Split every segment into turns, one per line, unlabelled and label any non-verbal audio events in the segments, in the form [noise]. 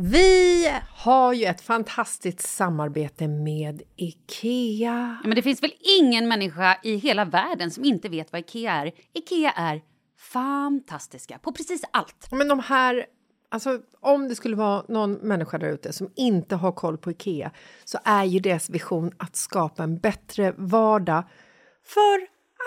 Vi har ju ett fantastiskt samarbete med IKEA.
Ja, men det finns väl ingen människa i hela världen som inte vet vad IKEA är. IKEA är fantastiska på precis allt.
Men de här, alltså om det skulle vara någon människa där ute som inte har koll på IKEA så är ju deras vision att skapa en bättre vardag för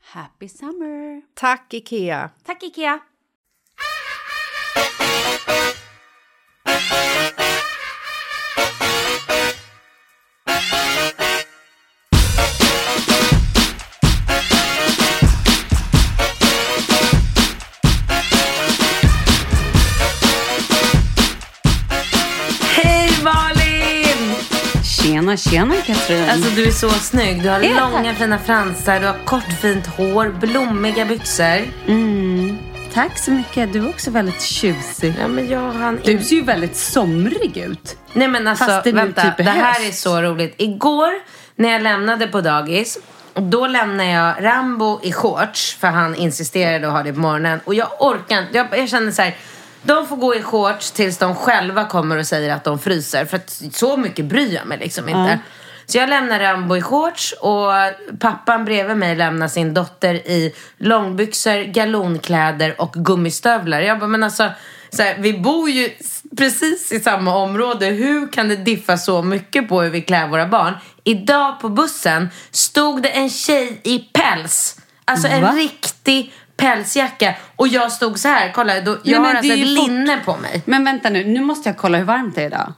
Happy summer!
Tack, Ikea!
Tack Ikea! Tjena, Katrin!
Alltså du är så snygg. Du har
Är
långa fina fransar, du har kort fint hår, blommiga byxor.
Mm. Tack så mycket. Du är också väldigt tjusig.
Ja men jag han
Du ser ju väldigt somrig ut.
Nej men alltså
Fast det
vänta,
typ
det här är så roligt. Igår när jag lämnade på dagis, då lämnade jag Rambo i shorts för han insisterade att ha det på morgonen. Och jag orkar inte, jag, jag känner så här. De får gå i shorts tills de själva kommer och säger att de fryser. För att så mycket bryr jag mig liksom inte. Så jag lämnar Rambo i shorts och pappan bredvid mig lämnar sin dotter i långbyxor, galonkläder och gummistövlar. Jag bara, men alltså, så här, vi bor ju precis i samma område. Hur kan det diffa så mycket på hur vi klär våra barn? Idag på bussen stod det en tjej i päls. Alltså en
Va?
riktig pälsjacka. Och jag stod så här, kolla, då, jag
Nej,
har alltså ett linne på mig.
Men vänta nu, nu måste jag kolla hur varmt det är idag.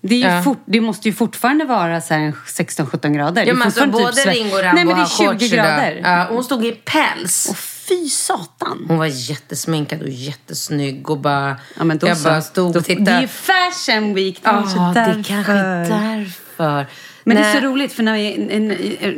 Det,
Ja.
fort, det måste ju fortfarande vara så här 16-17 grader.
Ja, men alltså, både
typ
Ringo och Rambo
Nej men det är 20
shorts idag.
grader.
Ja, och hon stod i päls.
Åh fy satan.
Hon var jättesminkad och jättesnygg och bara...
Ja, men då
jag
så.
bara stod och tittade.
Det är fashion week,
Ja, det är kanske är därför.
Men det är så roligt för när jag,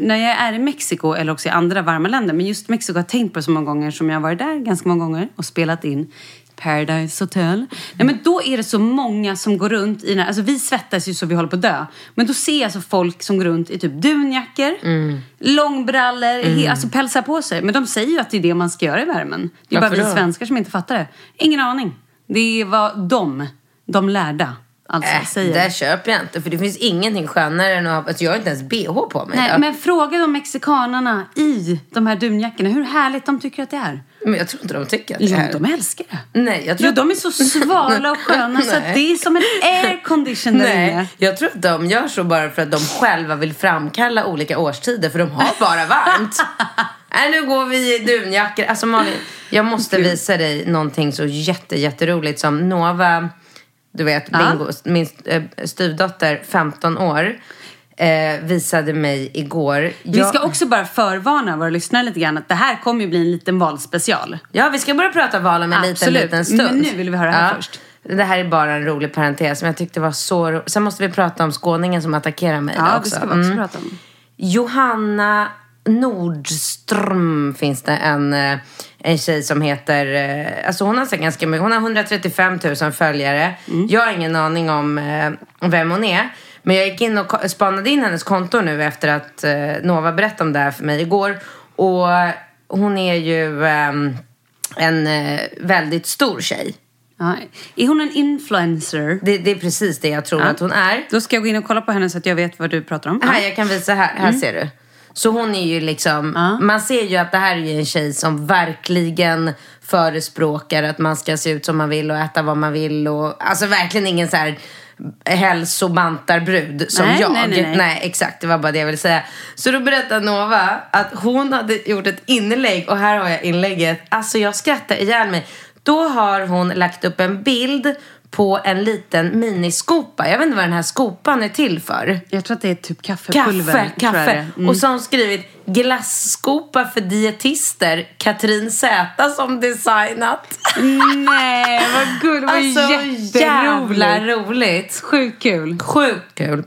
när jag är i Mexiko eller också i andra varma länder, men just Mexiko har jag tänkt på så många gånger som jag har varit där ganska många gånger och spelat in Paradise Hotel. Nej, men då är det så många som går runt i den här, alltså vi svettas ju så vi håller på att dö. Men då ser jag alltså folk som går runt i typ dunjackor,
Mm.
långbrallor, he, alltså pälsar på sig. Men de säger ju att det är det man ska göra i värmen. Det är bara
Varför
vi
då?
svenskar som inte fattar det. Ingen aning. Det vad de, de lärda, alltså
Äh,
säger.
det köper jag inte. För det finns ingenting skönare än att ha... Alltså jag har inte ens bh på mig.
Nej, men fråga de mexikanerna i de här dunjackorna hur härligt de tycker att det är.
Men jag tror inte de tycker att det
Jo,
är...
de älskar det.
Nej, jag tror
Jo, de är så [laughs] svala och sköna så att det är som en aircondition där inne.
Nej, jag tror att de gör så bara för att de själva vill framkalla olika årstider för de har bara varmt. Nej, [laughs] nu går vi i dunjackor. Alltså Malin, jag måste visa dig någonting så jätte, jätteroligt som Nova, du vet,
Ja.
Bingo, min äh, styvdotter, 15 år, eh, visade mig igår.
Vi
Jag-
ska också bara förvarna våra lyssnare lite grann att det här kommer ju bli en liten valspecial.
Ja, vi ska börja prata val om en liten, liten stund.
Men nu vill vi höra det här först.
Det här är bara en rolig parentes som jag tyckte var så ro- Sen måste vi prata om skåningen som attackerar mig
Ja,
idag
det
också.
ska vi också
Mm.
prata om.
Johanna Nordström finns det en, eh, en tjej som heter, eh, alltså hon har så ganska mycket, hon har 135 000 följare.
Mm.
Jag har ingen aning om eh, vem hon är. Men jag gick in och spanade in hennes konto nu efter att eh, Nova berättade om det här för mig igår. Och hon är ju ehm, en väldigt stor tjej.
Ja. Är hon en influencer?
Det, det är precis det jag tror
Ja.
att hon är.
Då ska jag gå in och kolla på henne så att jag vet vad du pratar om.
Här, jag kan visa här. Här ser du. Så hon är ju liksom,
Ja.
man ser ju att det här är ju en tjej som verkligen förespråkar att man ska se ut som man vill och äta vad man vill och alltså verkligen ingen så här hälsobantarbrud som
Nej,
jag.
nej, nej,
exakt, det var bara det jag ville säga. Så då berättade Nova att hon hade gjort ett inlägg och här har jag inlägget. Alltså jag skrattar ihjäl mig. Då har hon lagt upp en bild på en liten miniskopa. Jag vet inte vad den här skopan är till för.
Jag tror att det är typ kaffepulver.
Kaffe, kaffe.
är. Mm.
Och så har hon skrivit glasskopa för dietister. Katrin Z som designat.
Nej, vad gulligt. Det var
Alltså jävla roligt.
Sjukt kul.
Sjukt kul.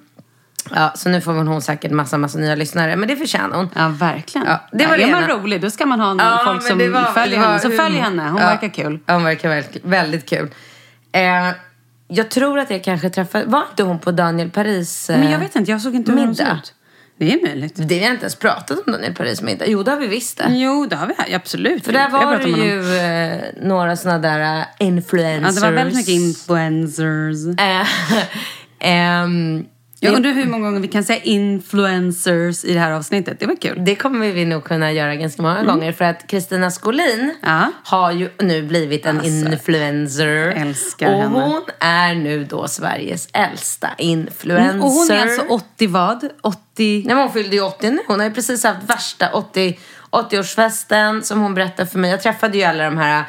Ja, så nu får hon säkert massa, massa nya lyssnare. Men det förtjänar hon.
Ja, verkligen.
Ja, det var
är
det
man rolig, då ska man ha
Ja,
folk som
var-
följer henne. Så
humor.
följ henne, hon
Ja.
verkar kul.
Ja, hon verkar väldigt, väldigt kul. Eh, jag tror att jag kanske träffade... Var inte hon på Daniel Paris eh,
Men jag vet inte, jag såg inte hur hon såg
middag?
ut. Det är möjligt.
Det har vi inte ens pratat om Daniel Paris middag. Jo, det har vi visst det.
Jo, det har vi absolut.
För där var det
honom.
ju eh, några sådana där uh, influencers.
Ja, det var väldigt mycket influencers.
Eh, [laughs] ehm,
Jag undrar hur många gånger vi kan säga influencers i det här avsnittet. Det var kul.
det kommer vi nog kunna göra ganska många gånger. För att Kristina Skolin
Mm. Ja.
har ju nu blivit en
Alltså,
influencer.
älskar
och
henne.
hon är nu då Sveriges äldsta influencer.
Och hon är alltså 80 vad? 80...
Nej, men hon fyllde ju 80 nu. Hon har ju precis haft värsta 80, 80-årsfesten som hon berättade för mig. Jag träffade ju alla de här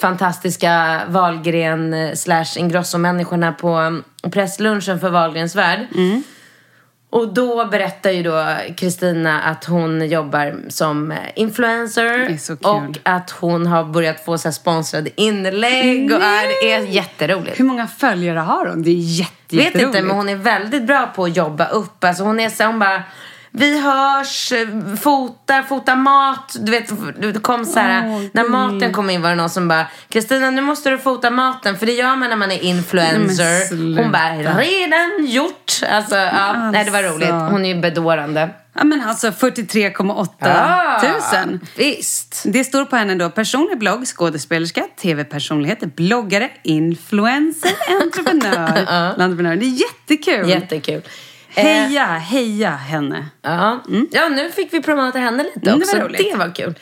fantastiska Wahlgren eh, slash Ingrosso-människorna på mm, presslunchen för Wahlgrens värld. Och då berättar ju då Kristina att hon jobbar som eh, influencer. Och att hon har börjat få så sponsrade inlägg. Och är, det är jätteroligt.
Hur många följare har hon? Det är jätte,
Vet inte, men hon är väldigt bra på att jobba upp. Alltså hon är så hon bara vi hörs, eh, fotar, fotar mat. Du vet, det kom så här,
Åh,
när maten kom in var det någon som bara Kristina nu måste du fota maten för det gör man när man är influencer. Hon bara, redan gjort. Alltså, ja, nej det var
Alltså.
roligt. Hon är ju bedårande.
Ja, men alltså 43,8
Ah,
tusen.
Visst.
Det står på henne då personlig blogg, skådespelerska, tv-personlighet, bloggare, influencer, [laughs] entreprenör. entreprenör. Det är jättekul.
Jättekul. Eh,
Heja, heja henne.
Ja. ja, nu fick vi promota henne lite
Mm, det
också.
var roligt.
det var kul.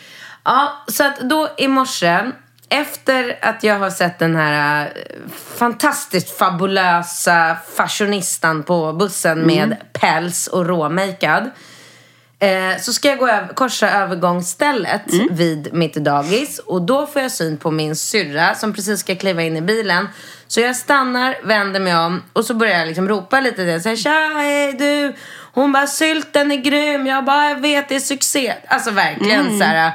Ja, så att då i morse, efter att jag har sett den här eh, fantastiskt fabulösa fashionistan på bussen
Mm.
med päls och råmakead. Eh, så ska jag gå över, korsa övergångsstället
Mm.
vid mitt dagis och då får jag syn på min syrra som precis ska kliva in i bilen. Så jag stannar, vänder mig om och så börjar jag liksom ropa lite. Så här, Tja, hej du! Hon bara, sylten är grym. Jag bara, jag vet, det är succé. Alltså verkligen
Mm.
så här.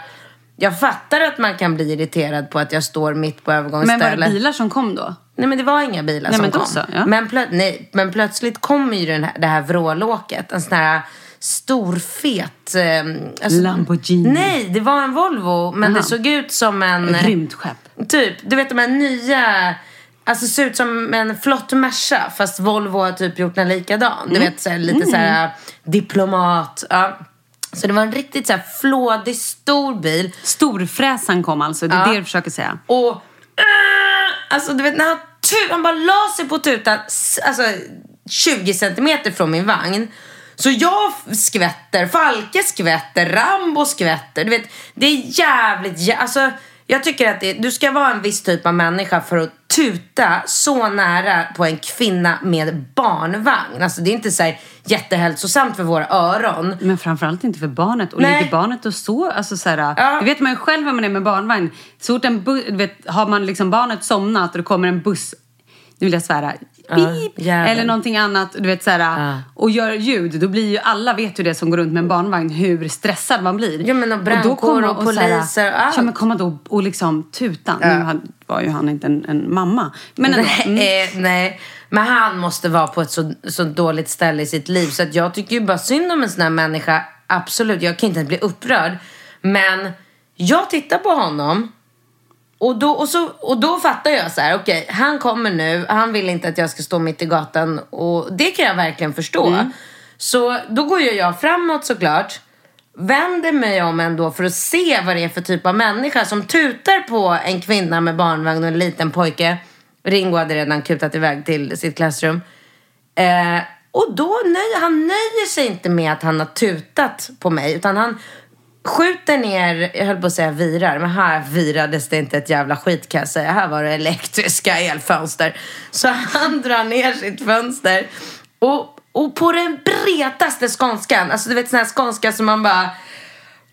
jag fattar att man kan bli irriterad på att jag står mitt på
Men
övergångsstället.
var det bilar som kom då?
Nej men det var inga bilar
Nej,
som
men
kom.
så, ja.
men, plö- nej, men plötsligt kommer ju den här, det här vrålåket. En sån här stor fet... Eh,
Lamborghini.
Nej, det var en Volvo. Men
Aha.
det såg ut som en...
Ett rymdskepp.
Typ, du vet de här nya... Alltså ser ut som en flott Merca fast Volvo har typ gjort den likadan.
Mm.
Du vet så här, lite så här diplomat. Ja. Så det var en riktigt så här flådig stor bil.
Storfräsaren kom alltså, det är
Ja.
det du försöker säga.
Och... äh, alltså du vet när han, han bara la sig på tutan alltså 20 centimeter från min vagn. Så jag skvätter, Falke skvätter, Rambo skvätter. Du vet, det är jävligt... jä- Alltså, jag tycker att det, du ska vara en viss typ av människa för att tuta så nära på en kvinna med barnvagn. Alltså det är inte så här jättehälsosamt för våra öron.
Men framförallt inte för barnet. Och
Nej.
ligger barnet och så, alltså så här,
Ja.
Det vet man ju själv när man är med barnvagn. Så fort en vet, har man liksom barnet somnat och det kommer en buss, nu vill jag svära, beep,
jävel.
eller någonting annat, du vet så här, och gör ljud, då blir ju alla vet ju det som går runt med en barnvagn hur stressad man blir.
Ja, men och brandkår och poliser och allt.
Ja men komma då och liksom tuta. Nu hade- var ju han inte en, en mamma. Men ändå. Mm.
Nej, eh, nej. Men han måste vara på ett så, så dåligt ställe i sitt liv. Så att jag tycker ju bara synd om en sån här människa. Absolut, jag kan inte bli upprörd. Men jag tittar på honom. Och då, och så, och då fattar jag så här, okej, han kommer nu. Han vill inte att jag ska stå mitt i gatan. Och det kan jag verkligen förstå.
Mm.
Så då går ju jag framåt såklart. Vänder mig om ändå för att se vad det är för typ av människa som tutar på en kvinna med barnvagn och en liten pojke. Ringo hade redan kutat iväg till sitt klassrum. Eh, och då nöjer han nöjer sig inte med att han har tutat på mig. Utan han skjuter ner, jag höll på att säga virar. Men här virades det inte ett jävla skit kan jag säga. Här var det elektriska elfönster. Så han drar ner sitt fönster. Och, och på den bretaste skånskan. Alltså du vet sån här skånska som man bara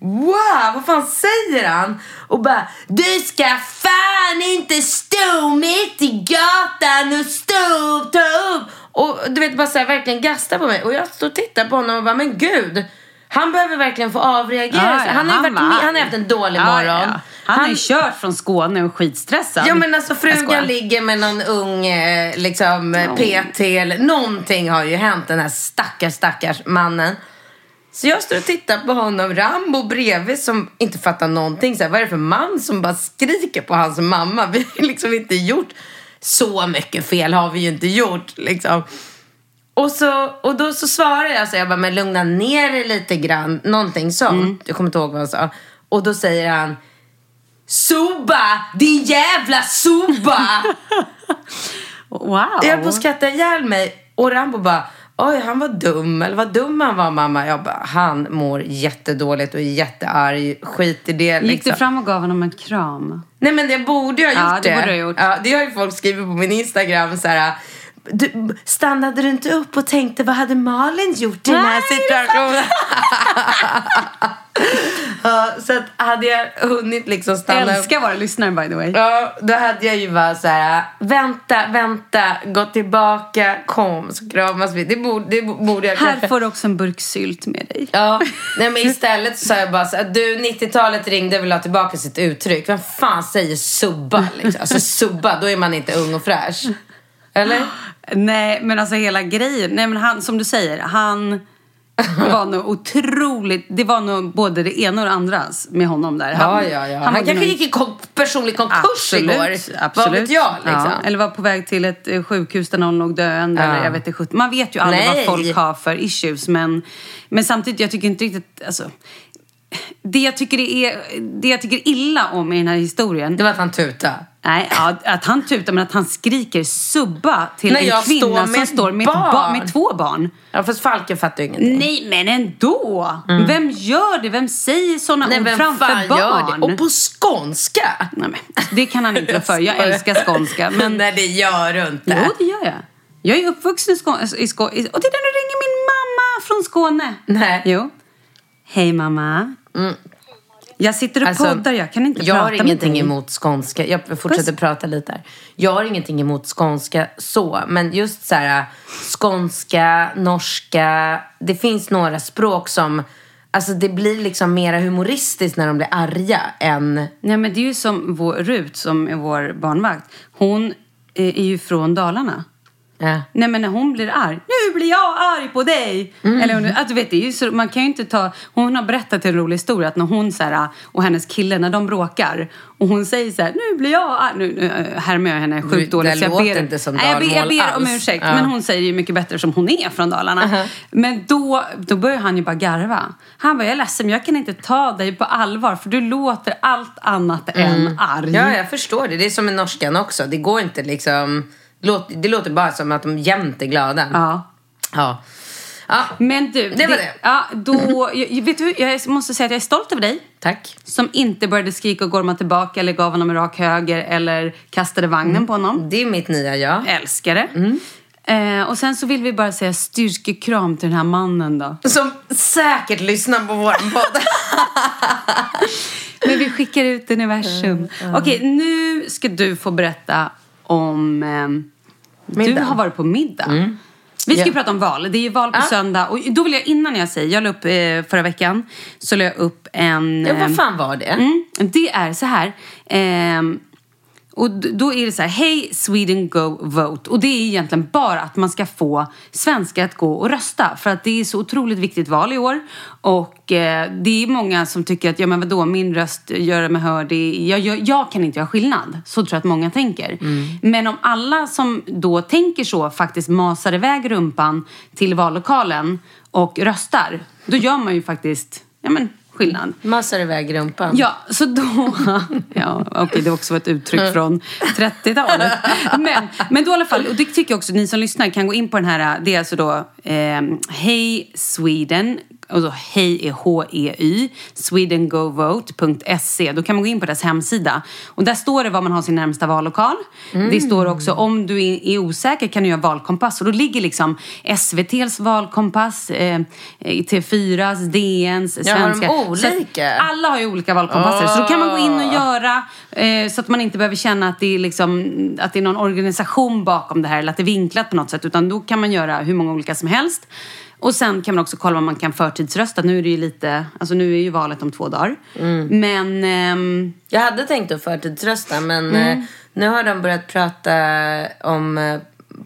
Wow, vad fan säger han? Och bara, du ska fan inte stå mitt i gatan och stå och ta upp. Och du vet, bara såhär verkligen gasta på mig. Och jag står och tittar på honom och bara, men gud. Han behöver verkligen få avreagera sig.
ja,
Han har ju varit han har haft en dålig morgon.
ja. Han, har ju kört från Skåne och skitstressad.
Ja men alltså frugan ligger med någon ung eh, liksom eh, PT eller någonting har ju hänt den här stackars stackars mannen. Så jag står och tittar på honom, Rambo bredvid som inte fattar någonting. Så här, vad är det för man som bara skriker på hans mamma? [laughs] Vi har liksom inte gjort så mycket fel har vi ju inte gjort liksom. Och, så, och då så svarar jag så jag bara, men lugna ner dig lite grann. Någonting sånt. Jag kommer inte ihåg vad han sa. Och då säger han Soba! Din jävla soba! [laughs]
Wow.
Jag höll på att skratta ihjäl mig. Och Rambo bara, oj han var dum. Eller vad dum han var mamma. Jag bara, han mår jättedåligt och är jättearg. Skit i det
Gick
liksom.
du fram och gav honom en kram?
Nej men det borde jag ha
Ja,
gjort
det borde ha gjort.
Ja, det har ju folk skrivit på min Instagram så här. Du, stannade du inte upp och tänkte vad hade Malin gjort i den här situationen? [laughs] ja, så att hade jag hunnit liksom stanna upp.
Älskar våra lyssnare by the way.
Ja, då hade jag ju bara så här, vänta, vänta, gå tillbaka, kom, så kramas vi. Det borde, det borde jag
Här
kanske...
får du också en burk sylt med dig.
Ja, nej men istället så sa jag bara så här, du 90-talet ringde och vill ha tillbaka sitt uttryck. Vem fan säger subba liksom? Alltså subba, då är man inte ung och fräsch. Eller? [gasps]
Nej, men alltså hela grejen. Nej, men han, som du säger, han [laughs] var nog otroligt... Det var nog både det ena och det andra med honom där. Han,
Ja, ja, ja. Han,
var
kanske
nog-
gick i kon- personlig konkurs igår.
Absolut.
Vad vet jag liksom?
Ja, eller var på väg till ett eh, sjukhus där någon låg döende.
Ja.
Eller jag vet inte. Man vet ju aldrig
Nej.
vad folk har för issues. Men, men samtidigt, jag tycker inte riktigt... Alltså, det, jag tycker är, det jag tycker illa om i den här historien
Det var att han tutade.
Nej, ja, att han tutar men att han skriker subba till
När
en kvinna
står
som står med, ba- med två barn.
Ja, fast Falken fattar ju ingenting.
Nej, men ändå! Vem gör det? Vem säger sådana
Nej,
ord framför barn?
gör det? Och på skånska!
Nej, men, det kan han inte för. Jag [laughs] älskar skånska. [laughs] Men...
Nej, det gör du inte.
Jo, det gör jag. Jag är uppvuxen i Skåne. I Skå... Och titta, nu ringer min mamma från Skåne.
Nej.
Jo. Hej, mamma. Jag sitter och
Alltså,
poddar. Jag kan inte
jag
prata
har
med
ingenting
dig.
emot skånska. Jag fortsätter prata lite här. Jag har ingenting emot skånska så. Men just så här skånska, norska. Det finns några språk som Alltså det blir liksom mera humoristiskt när de blir arga än...
Nej men det är ju som vår Rut som är vår barnvakt. Hon är ju från Dalarna.
Ja.
Nej men när hon blir arg, nu blir jag arg på dig! Eller hon, att du vet, det är ju så, man kan ju inte ta, hon har berättat en rolig historia att när hon så här, och hennes kille, när de bråkar och hon säger så här, nu blir jag arg, nu, nu äh, härmar jag henne sjukt dåligt.
det
så jag
låter
ber,
inte som
nej, jag ber, jag ber om ursäkt,
Ja.
men hon säger ju mycket bättre som hon är från Dalarna. Men då, då börjar han ju bara garva. Han bara, jag är ledsen men jag kan inte ta dig på allvar för du låter allt annat än arg.
Ja, jag förstår det. Det är som med norskan också. Det går inte liksom... Det låter bara som att de jämt är glada.
Ja.
Ja. ja.
Men du,
Det var det.
Ja, då, jag, vet du, jag måste säga att jag är stolt över dig.
Tack.
Som inte började skrika och gorma tillbaka eller gav honom en rak höger eller kastade vagnen på honom.
Det är mitt nya jag.
Älskar det. Eh, och sen så vill vi bara säga styrkekram till den här mannen då.
Som säkert lyssnar på vår podd. [laughs]
Men vi skickar ut universum. [laughs] Okej, nu ska du få berätta om... ehm, du har varit på middag. Vi ska ju prata om val. Det är ju val på
Ja.
söndag. Och då vill jag, innan jag säger, jag la upp eh, förra veckan, så la jag upp en...
ja, vad
ehm,
fan var det?
Mm, det är så här. ehm, och då är det så här, hej Sweden Go Vote. Och det är egentligen bara att man ska få svenskar att gå och rösta. För att det är så otroligt viktigt val i år. Och eh, det är många som tycker att, ja men vadå, min röst gör mig hörd. Jag, jag, jag kan inte göra skillnad. Så tror jag att många tänker. Men om alla som då tänker så faktiskt masar iväg rumpan till vallokalen och röstar. Då gör man ju faktiskt, ja men skillnad.
Massar iväg rumpan.
Ja, så då... [laughs] Ja, okej, det också var ett uttryck från 30-talet. Men, men då i alla fall, och det tycker jag också ni som lyssnar kan gå in på den här, det är alltså då eh, Hej Sweden, och så hej är H-E-Y, swedengovote.se. Då kan man gå in på deras hemsida. Och där står det var man har sin närmsta vallokal. Det står också om du är, osäker kan du göra valkompass. Och då ligger liksom SVTs valkompass, eh, TV4s, DNs,
Ja, har de
svenska. Så
olika?
alla har ju olika valkompasser. Så då kan man gå in och göra eh, så att man inte behöver känna att det, är liksom, att det är någon organisation bakom det här eller att det är vinklat på något sätt. Utan då kan man göra hur många olika som helst. Och sen kan man också kolla om man kan förtidsrösta. Nu är det ju lite, alltså nu är ju valet om två dagar. Men ehm,
Jag hade tänkt att förtidsrösta men
Mm.
eh, nu har de börjat prata om eh,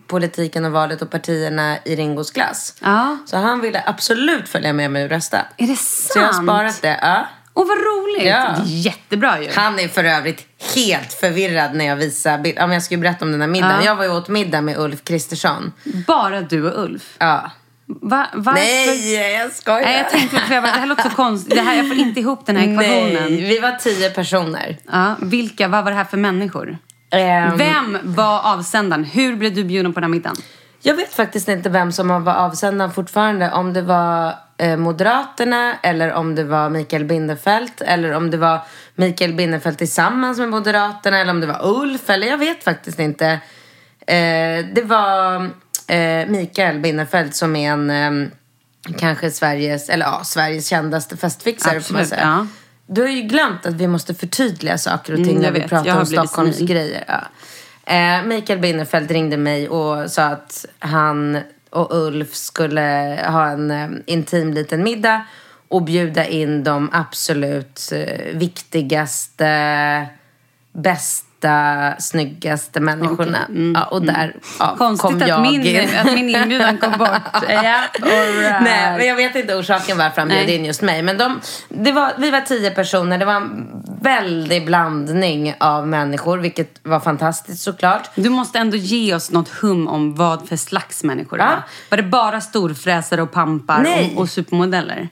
politiken och valet och partierna i Ringos klass.
ja,
Så han ville absolut följa med mig och rösta.
är det sant?
Så jag har sparat det. Ja.
Åh vad roligt!
Ja.
Jättebra ju.
Han är för övrigt helt förvirrad när jag visar bild. Ja, men jag ska ju berätta om den här middagen.
Ja.
Jag var ju åt middag med Ulf Kristersson.
Bara du och Ulf.
Ja.
Va, varför?
Nej, jag skojar.
Nej, jag tänkte för jag bara, det här låter så konstigt. Det här, jag får inte ihop den här ekvationen.
Nej, vi var tio personer.
Ja, vilka, vad var det här för människor?
Ehm,
Vem var avsändaren? Hur blev du bjuden på den här middagen?
Jag vet faktiskt inte vem som var avsändaren fortfarande. Om det var eh, Moderaterna eller om det var Mikael Binderfeld eller om det var Mikael Binderfeld tillsammans med Moderaterna eller om det var Ulf eller jag vet faktiskt inte. Eh, det var eh, Mikael Binderfeld som är en eh, kanske Sveriges, eller ja, Sveriges kändaste festfixare får man
Absolut,
säga.
ja.
Du har ju glömt att vi måste förtydliga saker och ting
Mm,
när vi
vet.
pratar om
blivit
Stockholms
senil.
grejer. Ja. Eh, Mikael Binnerfeldt ringde mig och sa att han och Ulf skulle ha en eh, intim liten middag och bjuda in de absolut eh, viktigaste, bästa, snyggaste människorna. Ja, och där ja,
mm. Konstigt
kom
att
jag
min,
in.
att min inbjudan kom bort. [laughs] All right.
Nej, men jag vet inte orsaken varför han bjöd in just mig. Men de, det var, vi var tio personer. Det var en väldig blandning av människor, vilket var fantastiskt såklart.
Du måste ändå ge oss något hum om vad för slags människor det
Ja.
var. Var det bara storfräsare och pampar och, och supermodeller?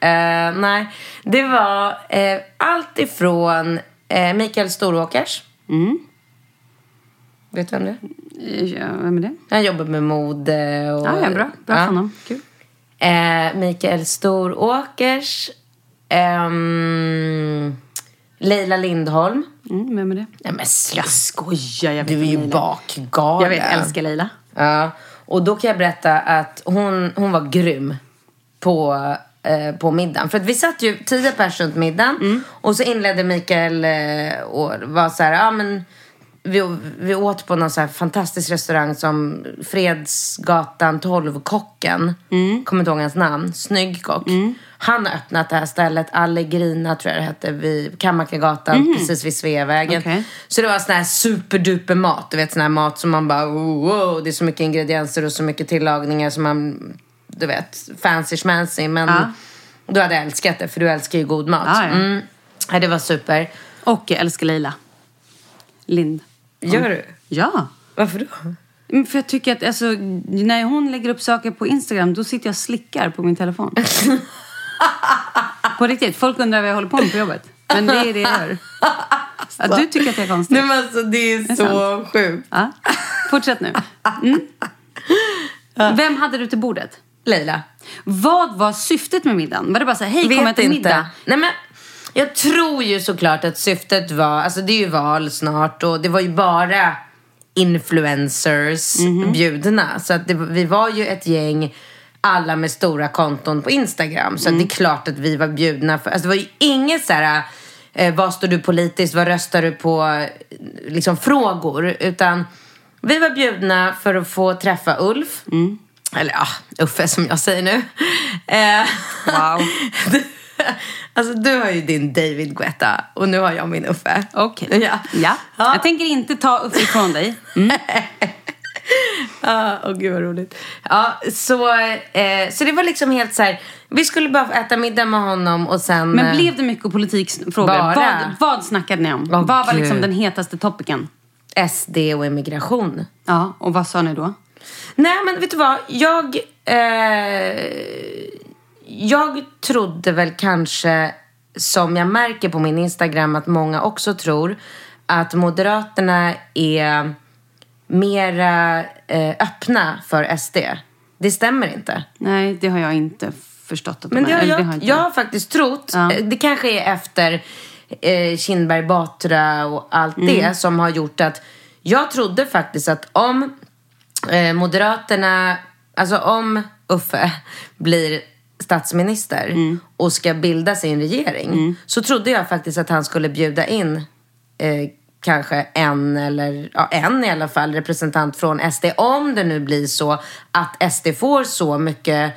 Eh, nej, det var eh, allt ifrån eh, Mikael Storåkers.
Mm.
Vet du vem det är?
Ja, vem är det?
Han jobbar med mode och...
Ja, ja, bra. Bra
Ja.
honom. Kul.
Eh, Mikael Storåkers. ehm, Leila Lindholm.
Mm, vem är det?
Nej men.
Jag skojar, jag vet
Du är ju bakgalen.
Jag vet, älskar Leila.
Ja, och då kan jag berätta att hon, hon var grym på, eh, på middagen. För att vi satt ju tio personer runt middagen
Mm.
och så inledde Mikael eh, och var så här, ja men vi, vi åt på någon så fantastisk restaurang som Fredsgatan 12-kocken. Kommer inte ihåg hans namn. Snygg kock. Han har öppnat det här stället, Allegrina tror jag det hette, vid Kammarkagatan, precis vid Sveavägen.
Okej.
Så det var sån här superduper mat. Du vet sån här mat som man bara, wow, det är så mycket ingredienser och så mycket tillagningar som man, du vet, fancy schmancy. Men
Ja.
du hade älskat det, för du älskar ju god mat.
Ja, ja.
Mm. Ja, det var super.
Och jag älskar Leila. Lind.
Gör du?
Ja.
Varför då?
Mm, För jag tycker att alltså, när hon lägger upp saker på Instagram då sitter jag och slickar på min telefon. [laughs] på riktigt. Folk undrar vad jag håller på med på jobbet. Men det är det jag gör. Ja, du tycker att det är konstigt.
Nej men alltså det är
är
så sjukt.
Ja. Fortsätt nu. Mm. Vem hade du till bordet?
Leila.
Vad var syftet med middagen? Var det bara så här, hej kom
Vet
till
inte.
middag?
Nej men jag tror ju såklart att syftet var, alltså det är ju val snart och det var ju bara influencers
Mhm.
bjudna. Så att det, vi var ju ett gäng, alla med stora konton på Instagram. Så att det
Mm.
är klart att vi var bjudna. För, alltså det var ju inget så här, eh, vad står du politiskt, vad röstar du på, liksom frågor. Utan vi var bjudna för att få träffa Ulf.
Mm.
Eller ja, Uffe som jag säger nu. Eh,
Wow. [laughs]
du, alltså du har ju din David Guetta och nu har jag min Uffe.
Okej.
Ja.
Ja.
Ja.
Jag tänker inte ta upp ifrån dig. [laughs]
Ja, åh gud vad roligt. Ja, så, eh, så det var liksom helt så här. Vi skulle bara äta middag med honom och sen...
Men
eh,
blev det mycket politikfrågor?
Bara.
Vad, vad snackade ni om?
Åh,
vad var liksom
Gud.
den hetaste topicen?
SD och immigration.
Ja, och vad sa ni då?
Nej, men vet du vad? Jag... Eh, jag trodde väl kanske, som jag märker på min Instagram, att många också tror att Moderaterna är mera eh, öppna för SD. Det stämmer inte.
Nej, det har jag inte förstått att
Men
de
det har jag,
har inte
jag har faktiskt trott,
Ja.
eh, det kanske är efter eh, Kinberg Batra och allt det som har gjort att jag trodde faktiskt att om eh, Moderaterna, alltså om Uffe blir statsminister och ska bilda sin regering så trodde jag faktiskt att han skulle bjuda in eh, kanske en eller ja, en i alla fall representant från SD om det nu blir så att SD får så mycket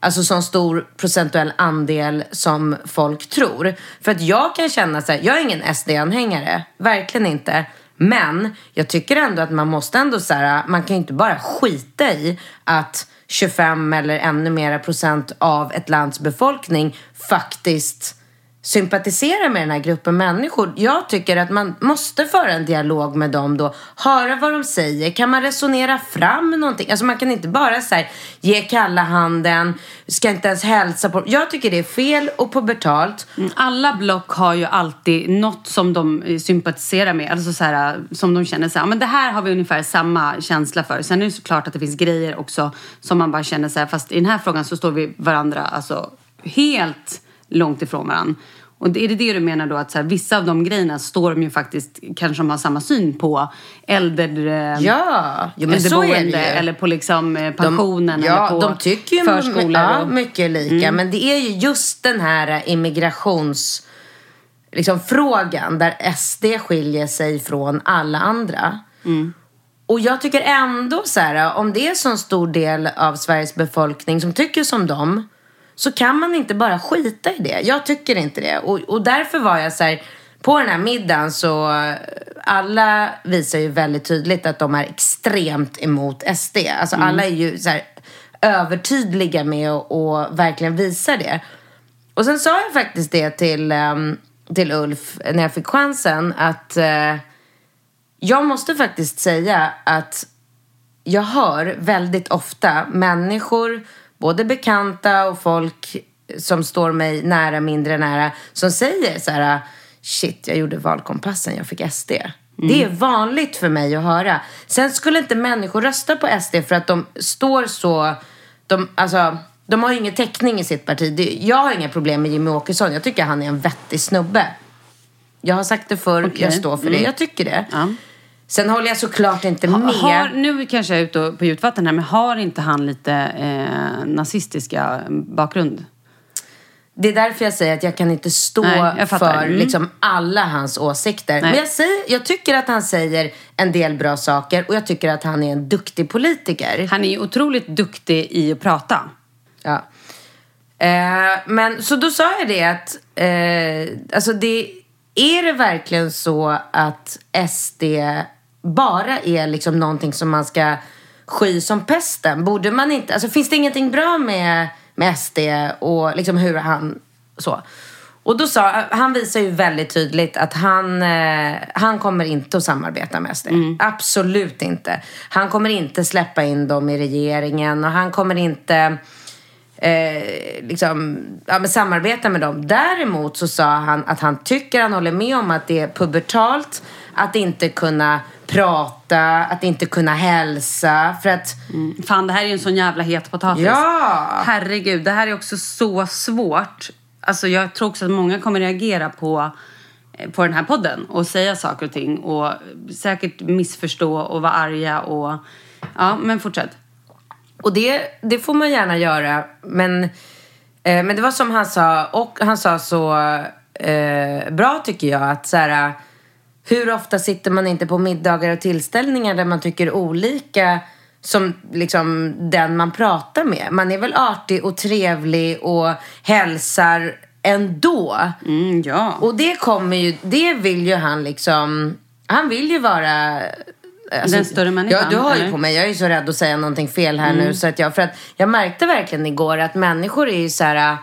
Alltså sån stor procentuell andel som folk tror. För att jag kan känna så här, jag är ingen SD-anhängare. Verkligen inte. Men jag tycker ändå att man måste ändå så här, man kan ju inte bara skita i att 25 eller ännu mera procent av ett lands befolkning faktiskt sympatisera med den här gruppen människor. Jag tycker att man måste föra en dialog med dem då. Höra vad de säger. Kan man resonera fram någonting? Alltså man kan inte bara så här, ge kalla handen, ska inte ens hälsa på. Jag tycker det är fel och pubertalt.
Mm, alla block har ju alltid något som de eh, sympatiserar med. Alltså så här, eh, som de känner så här, men det här har vi ungefär samma känsla för. Sen är det såklart att det finns grejer också som man bara känner så här, fast i den här frågan så står vi varandra alltså helt långt ifrån varandra. Och är det det du menar då att så här, vissa av de grejerna står de ju faktiskt, kanske de har samma syn på äldre,
Ja, jo, men
äldreboende eller på liksom eh, pensionen
ja,
eller på
de tycker ju
förskolor.
ja,
och-
mycket lika. Men det är ju just den här immigrations... Liksom, frågan där SD skiljer sig från alla andra. Och jag tycker ändå så här, om det är så en stor del av Sveriges befolkning som tycker som dem så kan man inte bara skita i det. Jag tycker inte det. Och, och därför var jag så här, på den här middagen så alla visar ju väldigt tydligt att de är extremt emot SD. Alltså alla är ju så här övertydliga med att verkligen visa det. Och sen sa jag faktiskt det till, ehm, till Ulf när jag fick chansen att eh, jag måste faktiskt säga att jag hör väldigt ofta människor, både bekanta och folk som står mig nära, mindre nära, som säger så här, shit, jag gjorde valkompassen, jag fick SD. Det är vanligt för mig att höra. Sen skulle inte människor rösta på SD för att de står så, de, alltså, de har ju ingen täckning i sitt parti. Jag har inga problem med Jimmy Åkesson, jag tycker han är en vettig snubbe. Jag har sagt det förr,
Okej.
jag står för det, jag tycker det.
Ja.
Sen håller jag såklart inte med.
Har, nu kanske jag är ute på djupvatten här, men har inte han lite eh, nazistiska bakgrund?
det är därför jag säger att jag kan inte stå
Nej,
för
Mm.
liksom alla hans åsikter. Men jag, säger, jag tycker att han säger en del bra saker och jag tycker att han är en duktig politiker.
Han är ju otroligt duktig i att prata.
Ja. Eh, men så då sa jag det att, eh, alltså det, är det verkligen så att SD bara är liksom någonting som man ska sky som pesten? Borde man inte, alltså finns det ingenting bra med, med SD och liksom hur han, så? Och då sa, han visar ju väldigt tydligt att han, eh, han kommer inte att samarbeta med SD. Absolut inte. Han kommer inte släppa in dem i regeringen och han kommer inte eh, liksom, ja, men samarbeta med dem. Däremot så sa han att han tycker, han håller med om att det är pubertalt att inte kunna prata, att inte kunna hälsa. För att,
Fan, det här är ju en sån jävla het potatis.
Ja!
Herregud, det här är också så svårt. Alltså, jag tror också att många kommer reagera på, eh, på den här podden och säga saker och ting och säkert missförstå och vara arga och... Ja, men fortsätt.
och det, det får man gärna göra. Men, eh, men det var som han sa, och han sa så eh, bra tycker jag att så här, hur ofta sitter man inte på middagar och tillställningar där man tycker olika som liksom den man pratar med. Man är väl artig och trevlig och hälsar ändå.
Mm, ja.
Och det kommer ju, det vill ju han liksom, han vill ju vara alltså,
Den större människan,
Ja, du har ju på mig. Jag är ju så rädd att säga någonting fel här nu. Så att jag, för att jag märkte verkligen igår att människor är ju så här,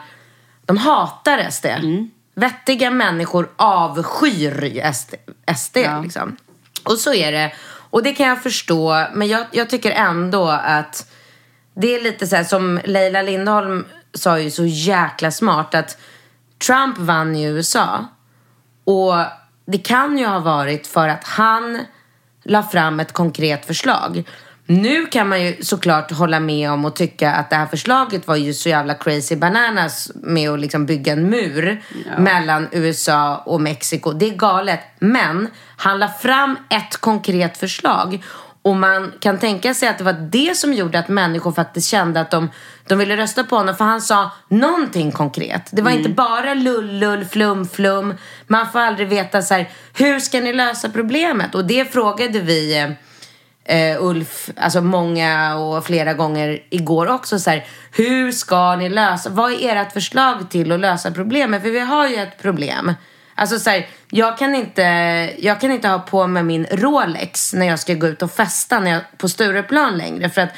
de hatar SD. Vettiga människor avskyr SD
Ja.
liksom. Och så är det. Och det kan jag förstå. Men jag, jag tycker ändå att det är lite så här som Leila Lindholm sa ju så jäkla smart att Trump vann i USA. Och det kan ju ha varit för att han la fram ett konkret förslag. Nu kan man ju såklart hålla med om och tycka att det här förslaget var ju så jävla crazy bananas med att liksom bygga en mur mellan USA och Mexiko. Det är galet. Men han la fram ett konkret förslag. Och man kan tänka sig att det var det som gjorde att människor faktiskt kände att de, de ville rösta på honom. För han sa någonting konkret. Det var inte bara lull, lull, flum, flum. Man får aldrig veta så här, hur ska ni lösa problemet? Och det frågade vi eh, Ulf, alltså många och flera gånger igår också så här, hur ska ni lösa, vad är ert förslag till att lösa problemet? För vi har ju ett problem. Alltså så här, jag kan inte, jag kan inte ha på mig min Rolex när jag ska gå ut och festa när jag, på Stureplan längre. För att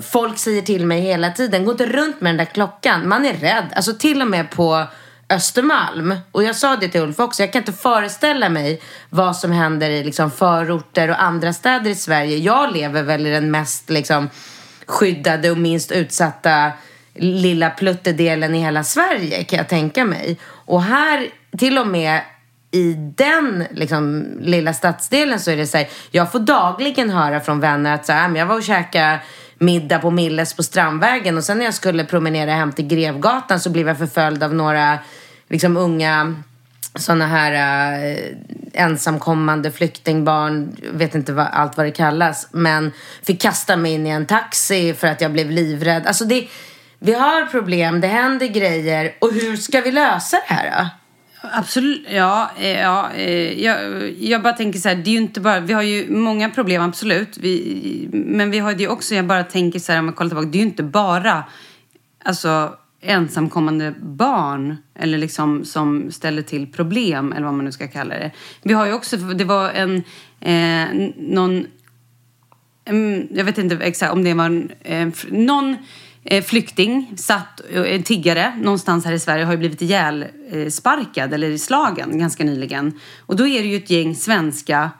folk säger till mig hela tiden, gå inte runt med den där klockan. Man är rädd. Alltså till och med på Östermalm. Och jag sa det till Ulf också, jag kan inte föreställa mig vad som händer i liksom förorter och andra städer i Sverige. Jag lever väl i den mest liksom skyddade och minst utsatta lilla pluttedelen i hela Sverige kan jag tänka mig. Och här, till och med i den liksom, lilla stadsdelen så är det så här, jag får dagligen höra från vänner att så här, ah, jag var och käkade middag på Milles på Strandvägen och sen när jag skulle promenera hem till Grevgatan så blev jag förföljd av några liksom unga sådana här eh, ensamkommande flyktingbarn, vet inte vad, allt vad det kallas, men fick kasta mig in i en taxi för att jag blev livrädd. Alltså det, vi har problem, det händer grejer och hur ska vi lösa det här då?
Absolut, ja. Eh, ja eh, jag, jag bara tänker så här, det är ju inte bara, vi har ju många problem absolut. Vi, men vi har det ju också, jag bara tänker så här om jag kollar tillbaka, det är ju inte bara alltså, ensamkommande barn eller liksom som ställer till problem eller vad man nu ska kalla det. Vi har ju också, det var en, eh, någon Mm, jag vet inte exakt om det var en, eh, någon eh, flykting, satt, eh, en tiggare någonstans här i Sverige har ju blivit ihjälsparkad sparkad eller slagen ganska nyligen. Och då är det ju ett gäng svenska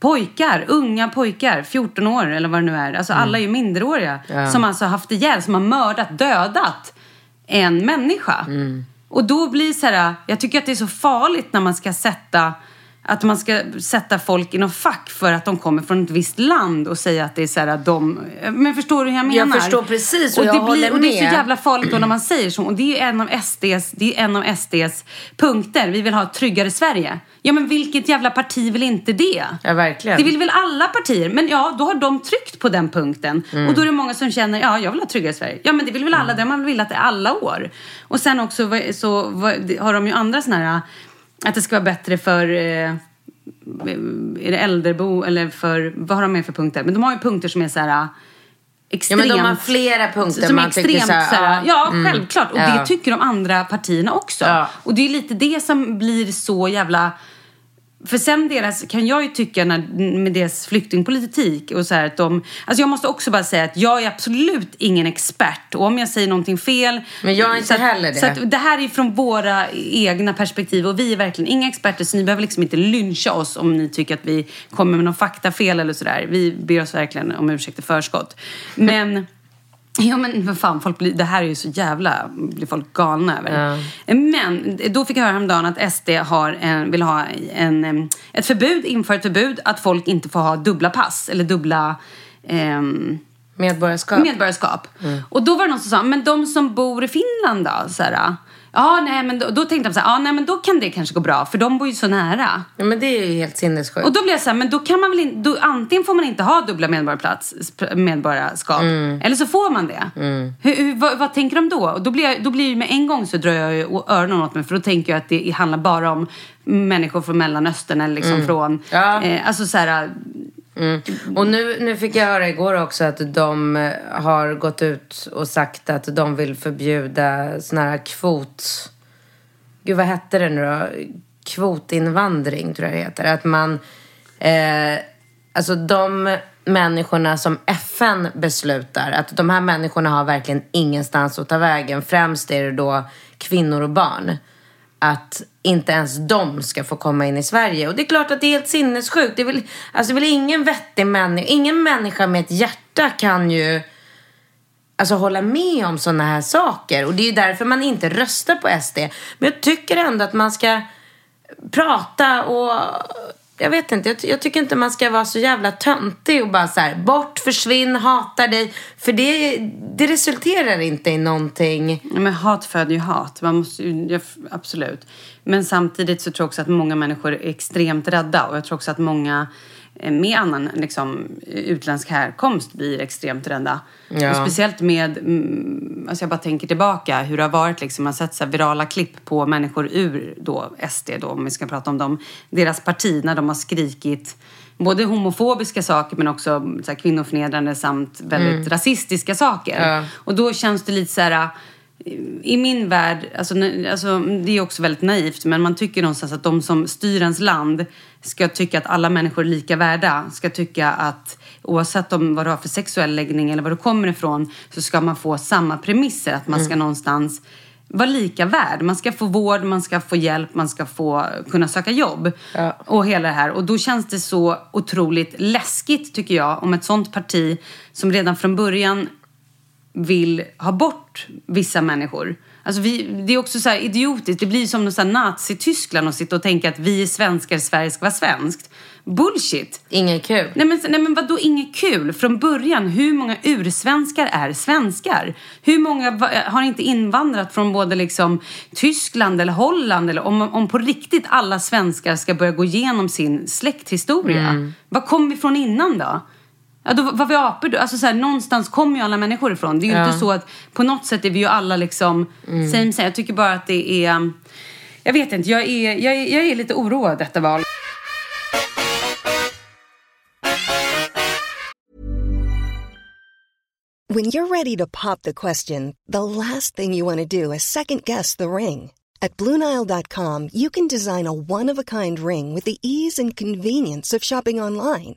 pojkar, unga pojkar, 14 år eller vad det nu är. Alltså alla är ju minderåriga.
Ja.
Som alltså haft ihjäl, som har mördat, dödat en människa. Och då blir så här, jag tycker att det är så farligt när man ska sätta att man ska sätta folk i något fack för att de kommer från ett visst land och säga att det är så här att de... Men förstår du hur jag menar?
Jag förstår precis och,
och
jag
det
håller
blir, Och det är så
med.
jävla farligt då när man säger så. Och det är en av SDs, det är en av SDs punkter. Vi vill ha ett tryggare Sverige. Ja men vilket jävla parti vill inte det?
Ja, verkligen.
Det vill väl alla partier? Men ja, då har de tryckt på den punkten.
Mm.
Och då är det många som känner, ja jag vill ha ett tryggare Sverige. Ja men det vill väl
Mm.
alla, det har man velat i alla år. Och sen också så har de ju andra sådana här, att det ska vara bättre för eh, är det äldrebo eller för, vad har de mer för punkter? Men de har ju punkter som är så här
Ja,
extremt.
men de har flera punkter
som
man tycker
extremt
så här,
så här, ja,
mm.
självklart. Och
Ja.
det tycker de andra partierna också.
Ja.
Och det är lite det som blir så jävla... För sen deras, kan jag ju tycka när, med deras flyktingpolitik och så här att de... Alltså jag måste också bara säga att jag är absolut ingen expert. Och om jag säger någonting fel...
Men jag är inte
att,
heller det.
Så att det här är från våra egna perspektiv och vi är verkligen inga experter så ni behöver liksom inte lyncha oss om ni tycker att vi kommer med någon faktafel eller sådär. Vi ber oss verkligen om ursäkt i förskott. Men... [laughs] Ja men vad fan, folk blir, det här är ju så jävla, blir folk galna över. Men då fick jag höra häromdagen att SD har en, vill ha en, ett förbud, inför ett förbud att folk inte får ha dubbla pass eller dubbla ehm,
Medborgarskap.
medborgarskap. Och då var det någon som sa, men de som bor i Finland då? Så här, ja, nej, men då, då tänkte de så här, ja, nej, men då kan det kanske gå bra, för de bor ju så nära.
Ja, men det är ju helt sinnessjukt.
Och då blev jag så här, men då kan man väl inte, då, antingen får man inte ha dubbla medborgarplats, medborgarskap, eller så får man det. Hur, hur, vad, vad tänker de då? Och då blir, jag, då blir det med en gång så drar jag ju öronen åt mig, för då tänker jag att det handlar bara om människor från Mellanöstern eller liksom från,
Ja.
eh, alltså så här, Mm.
Och nu, nu fick jag höra igår också att de eh, har gått ut och sagt att de vill förbjuda sån här kvot... Gud, vad hette det nu då? Kvotinvandring, tror jag det heter. Att man... Eh, alltså de människorna som FN beslutar, att de här människorna har verkligen ingenstans att ta vägen. Främst är det då kvinnor och barn att inte ens de ska få komma in i Sverige. Och det är klart att det är helt sinnessjukt. Det är väl, alltså det är väl ingen vettig människa, ingen människa med ett hjärta kan ju alltså, hålla med om sådana här saker. Och det är ju därför man inte röstar på SD. Men jag tycker ändå att man ska prata och jag vet inte, jag, jag tycker inte man ska vara så jävla töntig och bara så här, bort, försvinn, hatar dig. För det, det resulterar inte i någonting.
Men hat föder ju hat. Man måste ja, absolut. Men samtidigt så tror jag också att många människor är extremt rädda. Och jag tror också att många med annan liksom, utländsk härkomst blir extremt rädda.
Ja.
Och speciellt med, mm, alltså jag bara tänker tillbaka hur det har varit liksom. Man har sett så virala klipp på människor ur då SD då, om vi ska prata om dem. Deras parti när de har skrikit både homofobiska saker men också så här, kvinnoförnedrande samt väldigt rasistiska saker.
Mm. Ja.
Och då känns det lite så här i min värld, alltså, alltså, det är också väldigt naivt, men man tycker någonstans att de som styr ens land ska tycka att alla människor är lika värda. Ska tycka att oavsett om vad du har för sexuell läggning eller var du kommer ifrån så ska man få samma premisser. Att man
Mm.
ska någonstans vara lika värd. Man ska få vård, man ska få hjälp, man ska få kunna söka jobb.
Ja.
Och hela det här. Och då känns det så otroligt läskigt tycker jag om ett sånt parti som redan från början vill ha bort vissa människor. Alltså vi, det är också så idiotiskt. Det blir som någon Nazi-Tyskland att sitta och tänka att vi är svenskar, Sverige ska vara svenskt. Bullshit!
Inget kul.
Nej men, nej men vadå inget kul? Från början, hur många ursvenskar är svenskar? Hur många va- har inte invandrat från både liksom Tyskland eller Holland? Eller om, om på riktigt alla svenskar ska börja gå igenom sin släkthistoria. Var kom vi från innan då? Ja, då var vi apor då? Alltså så här, någonstans kommer ju alla människor ifrån. Det är ju
Ja.
inte så att på något sätt är vi ju alla liksom same same. Jag tycker bara att det är... Jag vet inte, jag är, jag är, jag är lite oroad detta val.
When you're ready to pop the question, the last thing you want to do is second guess the ring. At Bluenile.com, you can design a one of a kind ring with the ease and convenience of shopping online.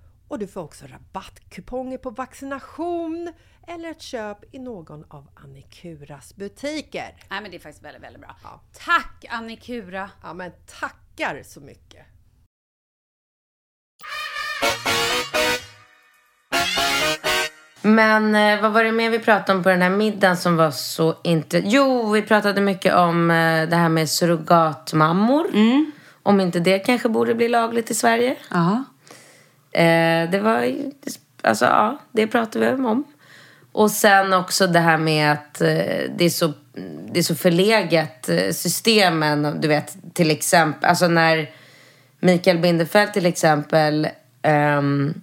och du får också rabattkuponger på vaccination eller ett köp i någon av Annikuras butiker.
Nej men det är faktiskt väldigt, väldigt bra.
Ja.
Tack Annikura!
Ja, men tackar så mycket!
Men eh, vad var det mer vi pratade om på den här middagen som var så inte... Jo, vi pratade mycket om eh, det här med surrogatmammor. Om inte det kanske borde bli lagligt i Sverige.
Ja.
Eh, det var ju- alltså ja, det pratade vi om. Och sen också det här med att eh, det är så, det är så förlegat eh, systemen. Du vet, till exempel, alltså när Mikael Bindefeld till exempel ehm,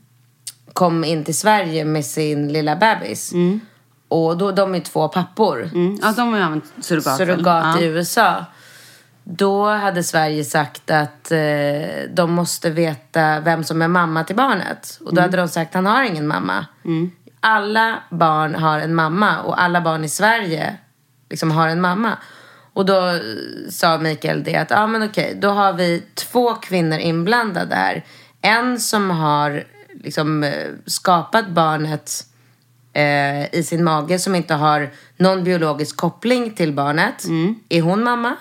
kom in till Sverige med sin lilla bebis. Och då, de är två pappor
Mm. Ja, de har använt surrogat.
surrogat
ja.
i USA. Då hade Sverige sagt att eh, de måste veta vem som är mamma till barnet. Och då hade de sagt han har ingen mamma. Alla barn har en mamma och alla barn i Sverige liksom har en mamma. Och då eh, sa Mikael det att, ja men okej, då har vi två kvinnor inblandade här. En som har liksom eh, skapat barnet eh, i sin mage som inte har någon biologisk koppling till barnet. Är hon mamma?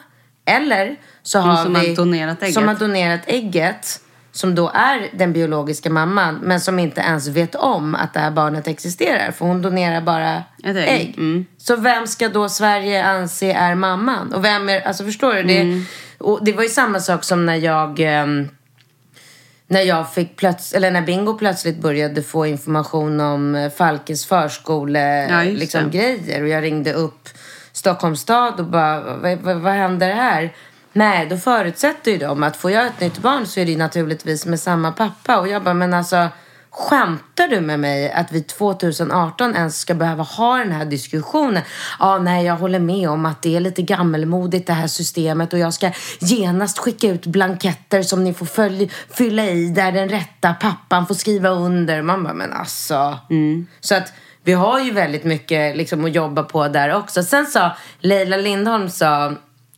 Eller så har
som
vi...
har donerat ägget.
Som har donerat ägget. Som då är den biologiska mamman. Men som inte ens vet om att det här barnet existerar. För hon donerar bara
Ett ägg.
ägg.
Mm.
Så vem ska då Sverige anse är mamman? Och vem är... Alltså förstår du? Det,
Mm.
och det var ju samma sak som när jag... ehm, när jag fick plöts eller när Bingo plötsligt började få information om eh, Falkes förskole
Ja,
liksom, grejer och jag ringde upp Stockholms stad och bara vad, vad, vad händer här? Nej, då förutsätter ju de att får jag ett nytt barn så är det naturligtvis med samma pappa och jag bara men alltså Skämtar du med mig att vi 2018 ens ska behöva ha den här diskussionen? Ja, nej, jag håller med om att det är lite gammelmodigt det här systemet och jag ska genast skicka ut blanketter som ni får fylla i där den rätta pappan får skriva under. Man bara, men alltså. Så att vi har ju väldigt mycket liksom, att jobba på där också. Sen sa Leila Lindholm sa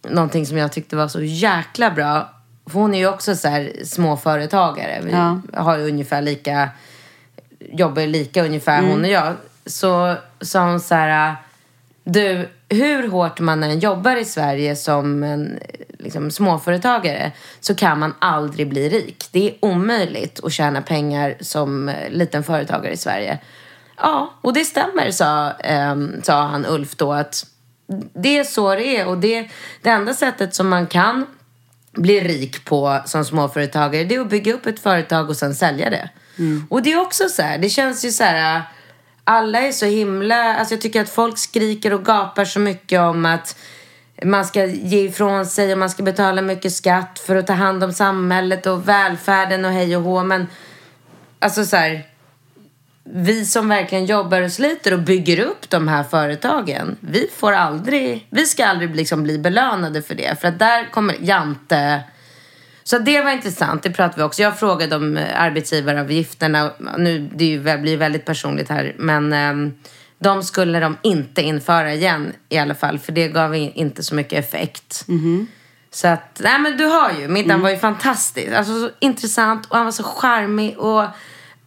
någonting som jag tyckte var så jäkla bra. För hon är ju också så här småföretagare. Vi
Ja.
har ju ungefär lika, jobbar lika ungefär hon och jag. Så sa hon så här, du, hur hårt man än jobbar i Sverige som en liksom, småföretagare så kan man aldrig bli rik. Det är omöjligt att tjäna pengar som eh, liten företagare i Sverige. Ja, och det stämmer, sa, ehm, sa han Ulf då. att Det är så det är. Och det, det enda sättet som man kan bli rik på som småföretagare det är att bygga upp ett företag och sen sälja det. Och det är också så här, det känns ju så här alla är så himla, alltså jag tycker att folk skriker och gapar så mycket om att man ska ge ifrån sig och man ska betala mycket skatt för att ta hand om samhället och välfärden och hej och hå. Men alltså så här, vi som verkligen jobbar och sliter och bygger upp de här företagen, vi får aldrig, vi ska aldrig liksom bli belönade för det. För att där kommer Jante... Så det var intressant, det pratade vi också. Jag frågade om eh, arbetsgivaravgifterna. Nu, det ju, blir väldigt personligt här, men ehm, de skulle de inte införa igen i alla fall. För det gav inte så mycket effekt. Så att, nej men du har ju, middagen var ju fantastisk. Alltså så intressant och han var så charmig och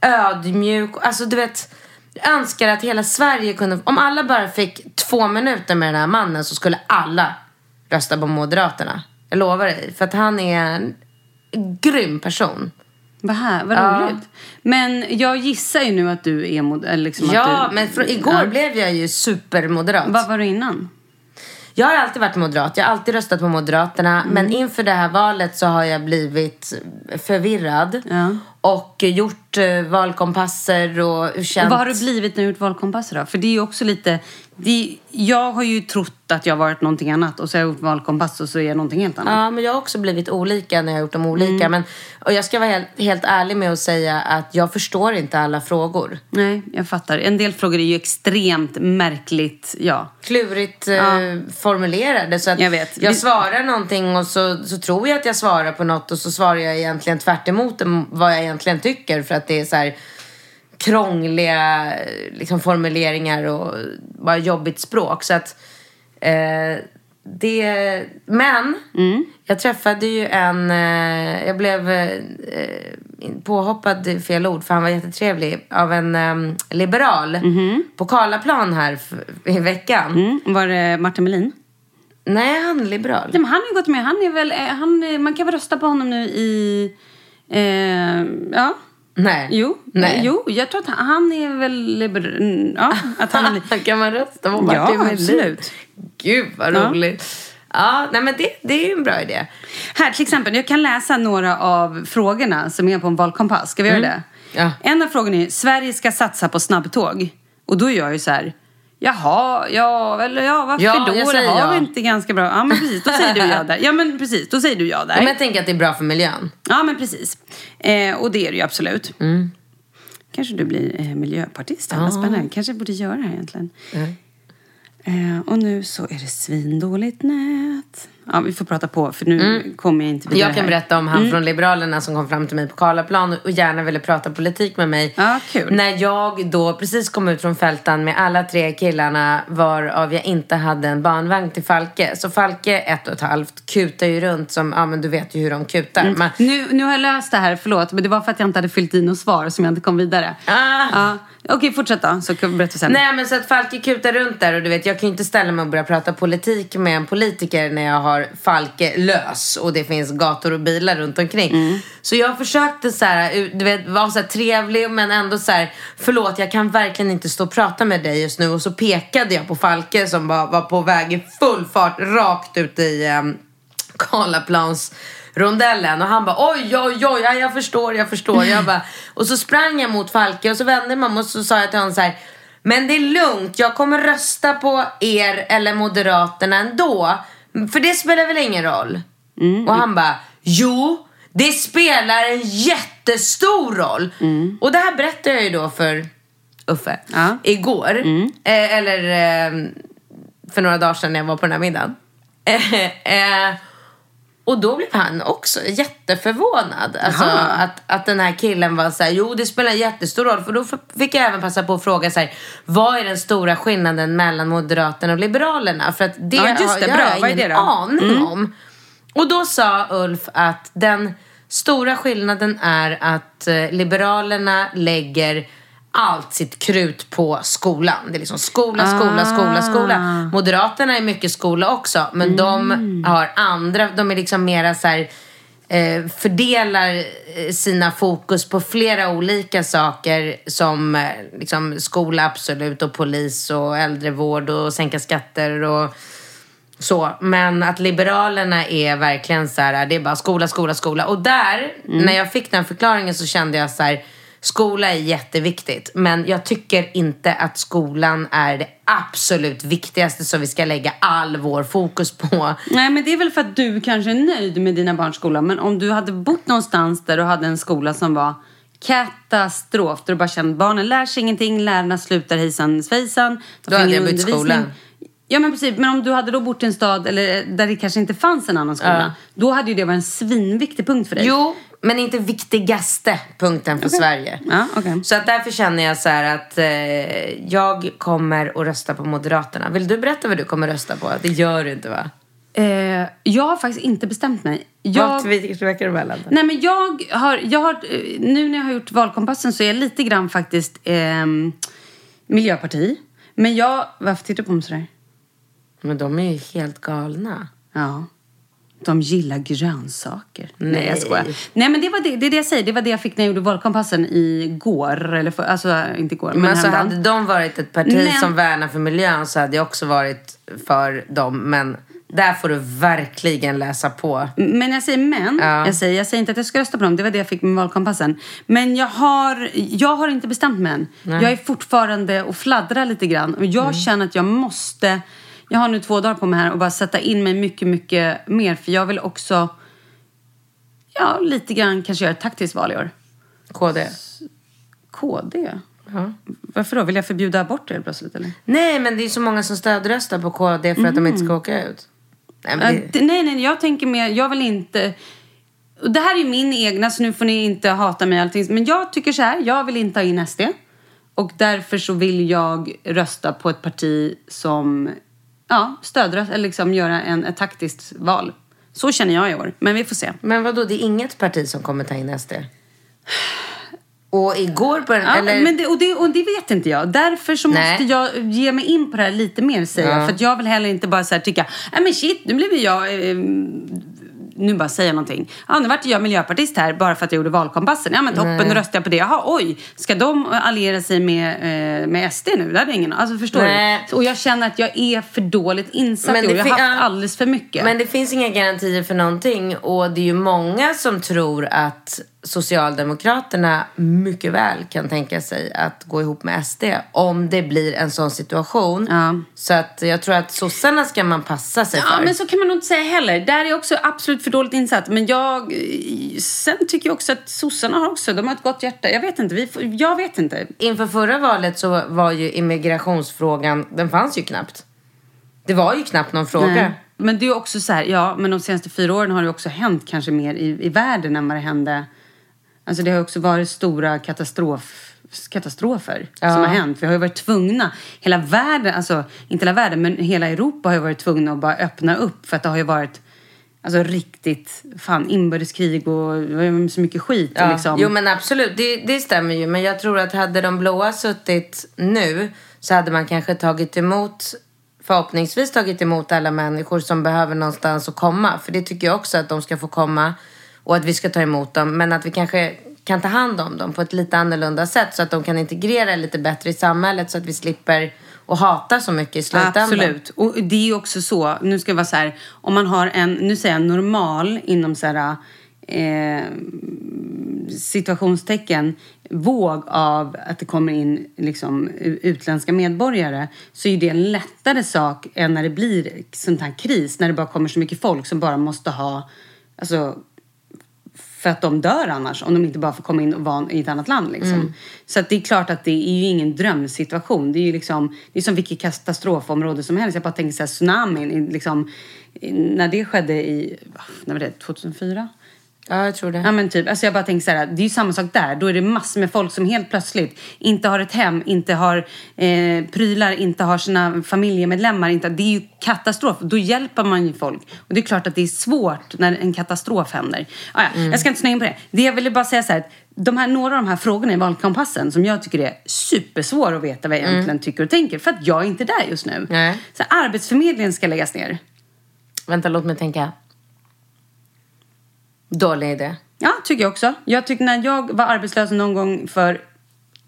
ödmjuk. Alltså du vet, jag önskar att hela Sverige kunde, om alla bara fick två minuter med den här mannen så skulle alla rösta på Moderaterna. Jag lovar dig. För att han är en grym person.
Vad, här, vad
Ja.
roligt. Men jag gissar ju nu att du är mod- eller liksom
ja,
att du,
men från, igår
Ja.
blev jag ju supermoderat.
Vad var du innan?
Jag har alltid varit moderat. Jag har alltid röstat på Moderaterna.
Mm.
Men inför det här valet så har jag blivit förvirrad.
Ja.
Och gjort eh, valkompasser och känt...
Vad har du blivit när du gjort valkompasser då? För det är ju också lite... Det, jag har ju trott att jag varit någonting annat och så har jag gjort valkompass och så är jag någonting helt annat.
Ja, men jag har också blivit olika när jag har gjort dem olika.
Mm.
Men, och jag ska vara helt, helt ärlig med att säga att jag förstår inte alla frågor.
Nej, jag fattar. En del frågor är ju extremt märkligt, ja.
Klurigt eh,
Ja.
formulerade. Så att
Jag vet.
jag svarar någonting och så, så tror jag att jag svarar på något och så svarar jag egentligen tvärt vad jag egentligen tycker. För att det är så här krångliga liksom, formuleringar och bara jobbigt språk. Så att eh, det... Men jag träffade ju en... Eh, jag blev eh, påhoppad, fel ord, för han var jättetrevlig, av en eh, liberal på Karlaplan här i veckan.
Mm. Var det Martin Melin?
Nej, han är liberal.
Nej, men han har ju gått med. Han är väl, eh, han, eh, man kan väl rösta på honom nu i... Eh, ja.
Nej.
Jo,
Nej.
jo, jag tror att han, han är väl liberal. Ja, att han [laughs]
kan man rösta på
Ja,
Martin Melin?
absolut.
Gud, vad
Ja.
roligt. Ja, nej men det, det är ju en bra idé.
Här till exempel, jag kan läsa några av frågorna som är på en valkompass. Ska vi göra det?
Ja.
En av frågorna är, Sverige ska satsa på snabbtåg. Och då är jag ju så här, jaha, ja, eller ja, varför
Ja,
då?
jag
Det
säger
har
ja.
vi inte ganska bra. Ja, men precis, då säger du ja där. Ja, men precis, då säger du ja där.
Men jag tänker att det är bra för miljön.
Ja, men precis. Eh, och det är det ju absolut.
Mm.
Kanske du blir eh, miljöpartist. Vad spännande. Kanske borde göra det här egentligen. Eh, och nu så är det svindåligt nät. Ja, vi får prata på för nu kommer jag inte vidare
Jag kan
här.
berätta om han från Liberalerna som kom fram till mig på Karlaplan och gärna ville prata politik med mig.
Ja, kul.
När jag då precis kom ut från fältan med alla tre killarna varav jag inte hade en barnvagn till Falke. Så Falke, ett och ett halvt, kutar ju runt som, ja men du vet ju hur de kutar. Man,
Nu, nu har jag löst det här, förlåt. Men det var för att jag inte hade fyllt i något svar som jag inte kom vidare.
Ah.
Ja. Okej, fortsätt då. Så kan vi berätta sen.
Nej men så att Falke kutar runt där och du vet jag kan ju inte ställa mig och börja prata politik med en politiker när jag har Falke lös och det finns gator och bilar runt omkring. Så jag försökte så här, du vet, vara så här trevlig men ändå så här, förlåt jag kan verkligen inte stå och prata med dig just nu. Och så pekade jag på Falke som var, var på väg i full fart rakt ut i um, Karlaplans rondellen och han bara oj oj oj ja, jag förstår jag förstår jag bara, [laughs] och så sprang jag mot Falke och så vände man och så sa jag till honom så här men det är lugnt jag kommer rösta på er eller Moderaterna ändå för det spelar väl ingen roll? Och han bara jo det spelar en jättestor roll. Och det här berättade jag ju då för Uffe
Ja.
igår. Eh, eller eh, för några dagar sedan när jag var på den här middagen. [laughs] Eh, eh, och då blev han också jätteförvånad. Alltså att, att den här killen var så här, jo det spelar jättestor roll. För då fick jag även passa på att fråga så här, vad är den stora skillnaden mellan Moderaterna och Liberalerna? För att det,
Ja, just
har
det.
jag
Bra.
har
Vad är
ingen
det då? Mm.
aning om. Och då sa Ulf att den stora skillnaden är att eh, Liberalerna lägger allt sitt krut på skolan. Det är liksom skola, skola, skola, skola.
Ah.
Moderaterna är mycket skola också, men de
Mm.
har andra, de är liksom mera så här, eh, fördelar eh, sina fokus på flera olika saker som eh, liksom skola absolut och polis och äldrevård och sänka skatter och så, men att Liberalerna är verkligen så här, det är bara skola, skola, skola. Och där, när jag fick den förklaringen så kände jag så här, skola är jätteviktigt. Men jag tycker inte att skolan är det absolut viktigaste som vi ska lägga all vår fokus på.
Nej, men det är väl för att du kanske är nöjd med dina barns skola. Men om du hade bott någonstans där du hade en skola som var katastrof. Där du bara kände barnen lär sig ingenting, lärarna slutar hejsan svejsan.
Då hade jag bytt skola.
Ja men precis, men om du hade då bott i en stad eller där det kanske inte fanns en annan skola. Då hade ju det varit en svinviktig punkt för dig.
Jo, men inte viktigaste punkten för Sverige.
Ja, okej.
Så att därför känner jag så att eh, jag kommer att rösta på Moderaterna. Vill du berätta vad du kommer rösta på? Det gör du inte va?
Eh, jag har faktiskt inte bestämt mig. Jag...
Vad tvekar du mellan?
Nej men jag har, jag har, eh, nu när jag har gjort valkompassen så är jag lite grann faktiskt ehm, Miljöparti. Men jag, varför tittar du på mig sådär?
Men de är ju helt galna.
Ja. De gillar grönsaker. Nej,
Nej.
jag skojar. Nej men det var det, det är det jag säger. Det var det jag fick när jag gjorde valkompassen igår. Eller för, alltså inte igår, men,
Men alltså hade de varit ett parti
Men-
som värnar för miljön så hade jag också varit för dem. Men där får du verkligen läsa på.
Men jag säger men.
Ja.
Jag, säger, jag säger inte att jag ska rösta på dem. Det var det jag fick med valkompassen. Men jag har, jag har inte bestämt mig än. Jag är fortfarande och fladdrar lite grann. Och jag känner att jag måste... Jag har nu två dagar på mig här och bara sätta in mig mycket, mycket mer. För jag vill också... Ja, lite grann kanske göra ett taktiskt val i år.
KD.
KD? Varför då? Vill jag förbjuda abort helt plötsligt eller?
Nej, men det är så många som stödröstar på KD för att de inte ska åka ut. Nej, men det...
nej, nej, jag tänker mer, jag vill inte... Och det här är min egna, så nu får ni inte hata mig allting. Men jag tycker så här, jag vill inte ha in SD. Och därför så vill jag rösta på ett parti som ja, stöder, eller liksom göra en, ett taktiskt val. Så känner jag i år, men vi får se.
men vadå, det är inget parti som kommer ta in SD? Och igår på den,
Ja,
eller...
men det, och, det, och det vet inte jag. Därför så
Nej.
måste jag ge mig in på det här lite mer säger jag.
Ja.
För att jag vill heller inte bara så här tycka, nej men shit, nu blev jag, eh, nu bara säga någonting. Ja, nu vart jag miljöpartist här bara för att jag gjorde valkompassen. Ja men toppen, nu röstar jag på det. Jaha, oj, ska de alliera sig med, eh, med SD nu? Det hade jag ingen Alltså förstår
Nej.
du? Och jag känner att jag är för dåligt insatt
Men det
Jag har haft alldeles för mycket.
Men det finns inga garantier för någonting och det är ju många som tror att Socialdemokraterna mycket väl kan tänka sig att gå ihop med SD om det blir en sån situation.
Ja.
Så att jag tror att sossarna ska man passa sig
Ja,
för.
men så kan man nog inte säga heller. Där är också absolut för dåligt insatt. Men jag... Sen tycker jag också att sossarna har också, de har ett gott hjärta. Jag vet inte, vi jag vet inte.
Inför förra valet så var ju immigrationsfrågan, den fanns ju knappt. Det var ju knappt någon fråga.
Nej. Men det är också så här, ja, men de senaste fyra åren har det också hänt kanske mer i, i världen än vad det hände. Alltså det har också varit stora katastrof, katastrofer som har hänt. Vi har ju varit tvungna, hela världen, alltså inte hela världen, men hela Europa har ju varit tvungna att bara öppna upp för att det har ju varit Alltså riktigt, fan inbördeskrig och så mycket skit.
Ja.
Liksom.
Jo men absolut, det, det stämmer ju. Men jag tror att hade de blåa suttit nu så hade man kanske tagit emot förhoppningsvis tagit emot alla människor som behöver någonstans att komma. För det tycker jag också att de ska få komma och att vi ska ta emot dem. Men att vi kanske kan ta hand om dem på ett lite annorlunda sätt så att de kan integrera lite bättre i samhället så att vi slipper att hata så mycket i slutändan.
Absolut. Och det är ju också så, nu ska jag vara så här, om man har en, nu säger jag normal inom så här, eh, situationstecken våg av att det kommer in liksom, utländska medborgare så är det en lättare sak än när det blir sån här kris, när det bara kommer så mycket folk som bara måste ha alltså, för att de dör annars om de inte bara får komma in och vara i ett annat land. Liksom.
Mm.
Så att det är klart att det är ju ingen drömsituation. Det är ju liksom, det är som vilket katastrofområde som helst. Jag bara tänker så här, tsunamin, liksom, när det skedde i, när var det, 2004?
Ja, jag tror det.
Ja men typ, alltså jag bara tänker så här, det är ju samma sak där. Då är det massor med folk som helt plötsligt inte har ett hem, inte har eh, prylar, inte har sina familjemedlemmar. Inte, det är ju katastrof. Då hjälper man ju folk. Och det är klart att det är svårt när en katastrof händer. Ah, ja,
Mm.
Jag ska inte snöa in på det. Det jag ville bara säga så här, de här, några av de här frågorna i valkompassen som jag tycker är supersvåra att veta vad jag egentligen tycker och tänker. För att jag är inte där just nu.
Mm. Nej.
Så Arbetsförmedlingen ska läggas ner.
Vänta, låt mig tänka. Dålig idé.
Ja, tycker jag också. Jag tycker när jag var arbetslös någon gång för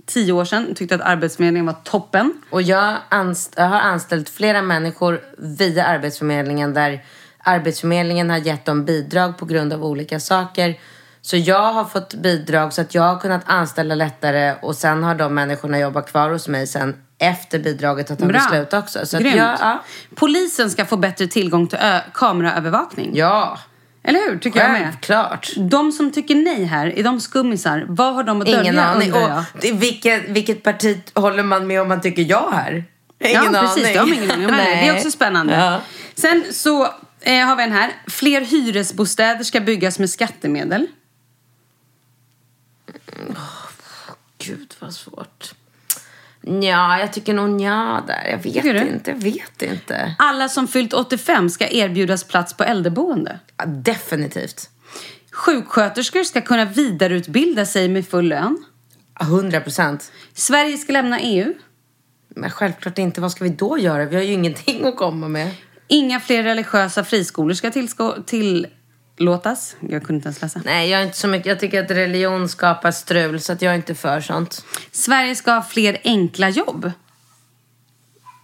tio år sedan tyckte att Arbetsförmedlingen var toppen.
Och jag, anst- jag har anställt flera människor via Arbetsförmedlingen där Arbetsförmedlingen har gett dem bidrag på grund av olika saker. Så jag har fått bidrag så att jag har kunnat anställa lättare och sen har de människorna jobbat kvar hos mig sen efter bidraget har tagit slut också. Så
Grymt.
jag, ja.
Polisen ska få bättre tillgång till kameraövervakning.
ja,
Eller hur? Tycker jag med.
självklart.
De som tycker nej här, är de skummisar? Vad har de att dölja
Ingen aning. Och vilket, vilket parti håller man med om man tycker ja här? Ingen
ja, precis. Det har ingen aning om. Det är [laughs] också spännande.
Ja.
Sen så eh, har vi en här. Fler hyresbostäder ska byggas med skattemedel.
Gud vad svårt. Ja, jag tycker nog ja där. Jag vet
Tycker
inte, jag vet inte.
Alla som fyllt 85 ska erbjudas plats på äldreboende.
Ja, definitivt.
Sjuksköterskor ska kunna vidareutbilda sig med full lön.
100 procent.
Sverige ska lämna EU.
Men självklart inte. Vad ska vi då göra? Vi har ju ingenting att komma med.
Inga fler religiösa friskolor ska tillskå- tillåtas. Jag kunde inte ens läsa.
Nej, jag är inte så mycket. Jag tycker att religion skapar strul så att jag är inte för sånt.
Sverige ska ha fler enkla jobb.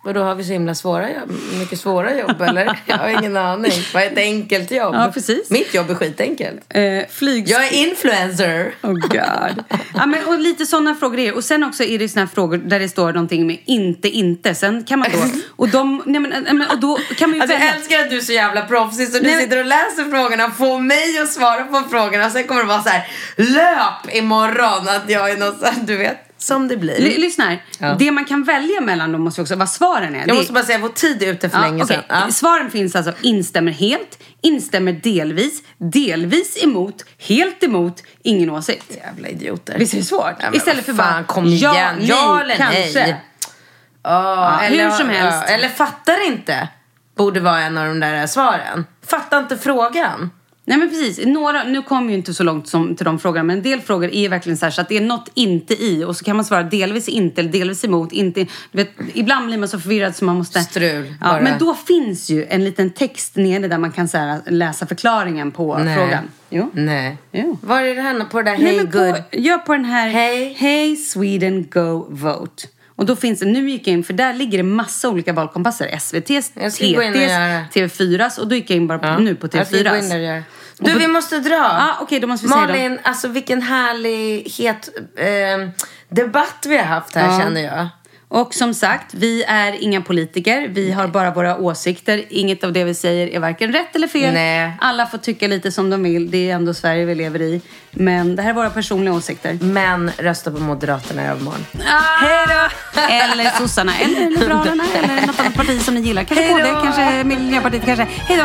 Och då har vi så himla svåra jobb. Mycket svåra jobb, eller? Jag har ingen aning. Vad är ett enkelt jobb?
Ja, precis.
Mitt jobb är skitenkelt.
Eh, flyg...
Jag är influencer.
Oh god. ja, men, och lite sådana frågor är. Och sen också är det såna här frågor där det står någonting med inte, inte. Sen kan man då... [laughs] Och, de, nej, men, nej, men, och då kan man ju
Alltså, jag
välja...
älskar att du är så jävla proffsig så du
Nej, men-
sitter och läser frågorna och får mig att svara på frågorna. Sen kommer det vara så här, löp imorgon att jag är något så här, du vet, som det blir.
L- lyssna här.
Ja.
Det man kan välja mellan då måste också vad svaren är.
jag måste bara säga, vår tid är ute för länge
okej.
sedan. Ja.
Svaren finns alltså instämmer helt, instämmer delvis, delvis emot, helt emot, ingen åsikt.
Jävla idioter.
Visst är det svårt?
Ja,
Istället för
fan,
bara
kom igen.
ja, nej,
Ja eller
kanske.
nej. Ja,
hur som helst.
ja, eller fattar inte. Borde vara en av de där svaren. Fattar inte frågan.
Nej men precis, Några, nu kommer vi ju inte så långt som till de frågorna men en del frågor är verkligen så här så att det är något inte i och så kan man svara delvis inte eller delvis emot. Inte, du vet, ibland blir man så förvirrad så man måste...
Strul,
Ja,
bara.
men då finns ju en liten text nere där man kan så här, läsa förklaringen på
Nej.
frågan. Jo.
Nej.
Jo.
Var är det här på det där
Nej,
Hey
men
Good?
på, gör på den här
Hej.
Hey Sweden Go Vote. Och då finns det, nu gick jag in, för där ligger det massa olika valkompasser. SVT's. TV's, TV4s och då gick jag in bara på,
Ja.
nu på
Jag ska gå in
TV4s.
Du, vi måste dra.
Ja, okej, då måste vi säga då.
Malin, alltså vilken härlig, het eh, debatt vi har haft här
Ja.
känner jag.
Och som sagt, vi är inga politiker. Vi har bara våra åsikter. Inget av det vi säger är varken rätt eller fel.
Nej.
Alla får tycka lite som de vill. Det är ändå Sverige vi lever i. Men det här är våra personliga åsikter.
Men rösta på Moderaterna i övermorgon.
Hej då! Eller sossarna, eller Liberalerna, [laughs] eller något annat parti som ni gillar. Kanske
Hej
KD, kanske Miljöpartiet, kanske. Hej då!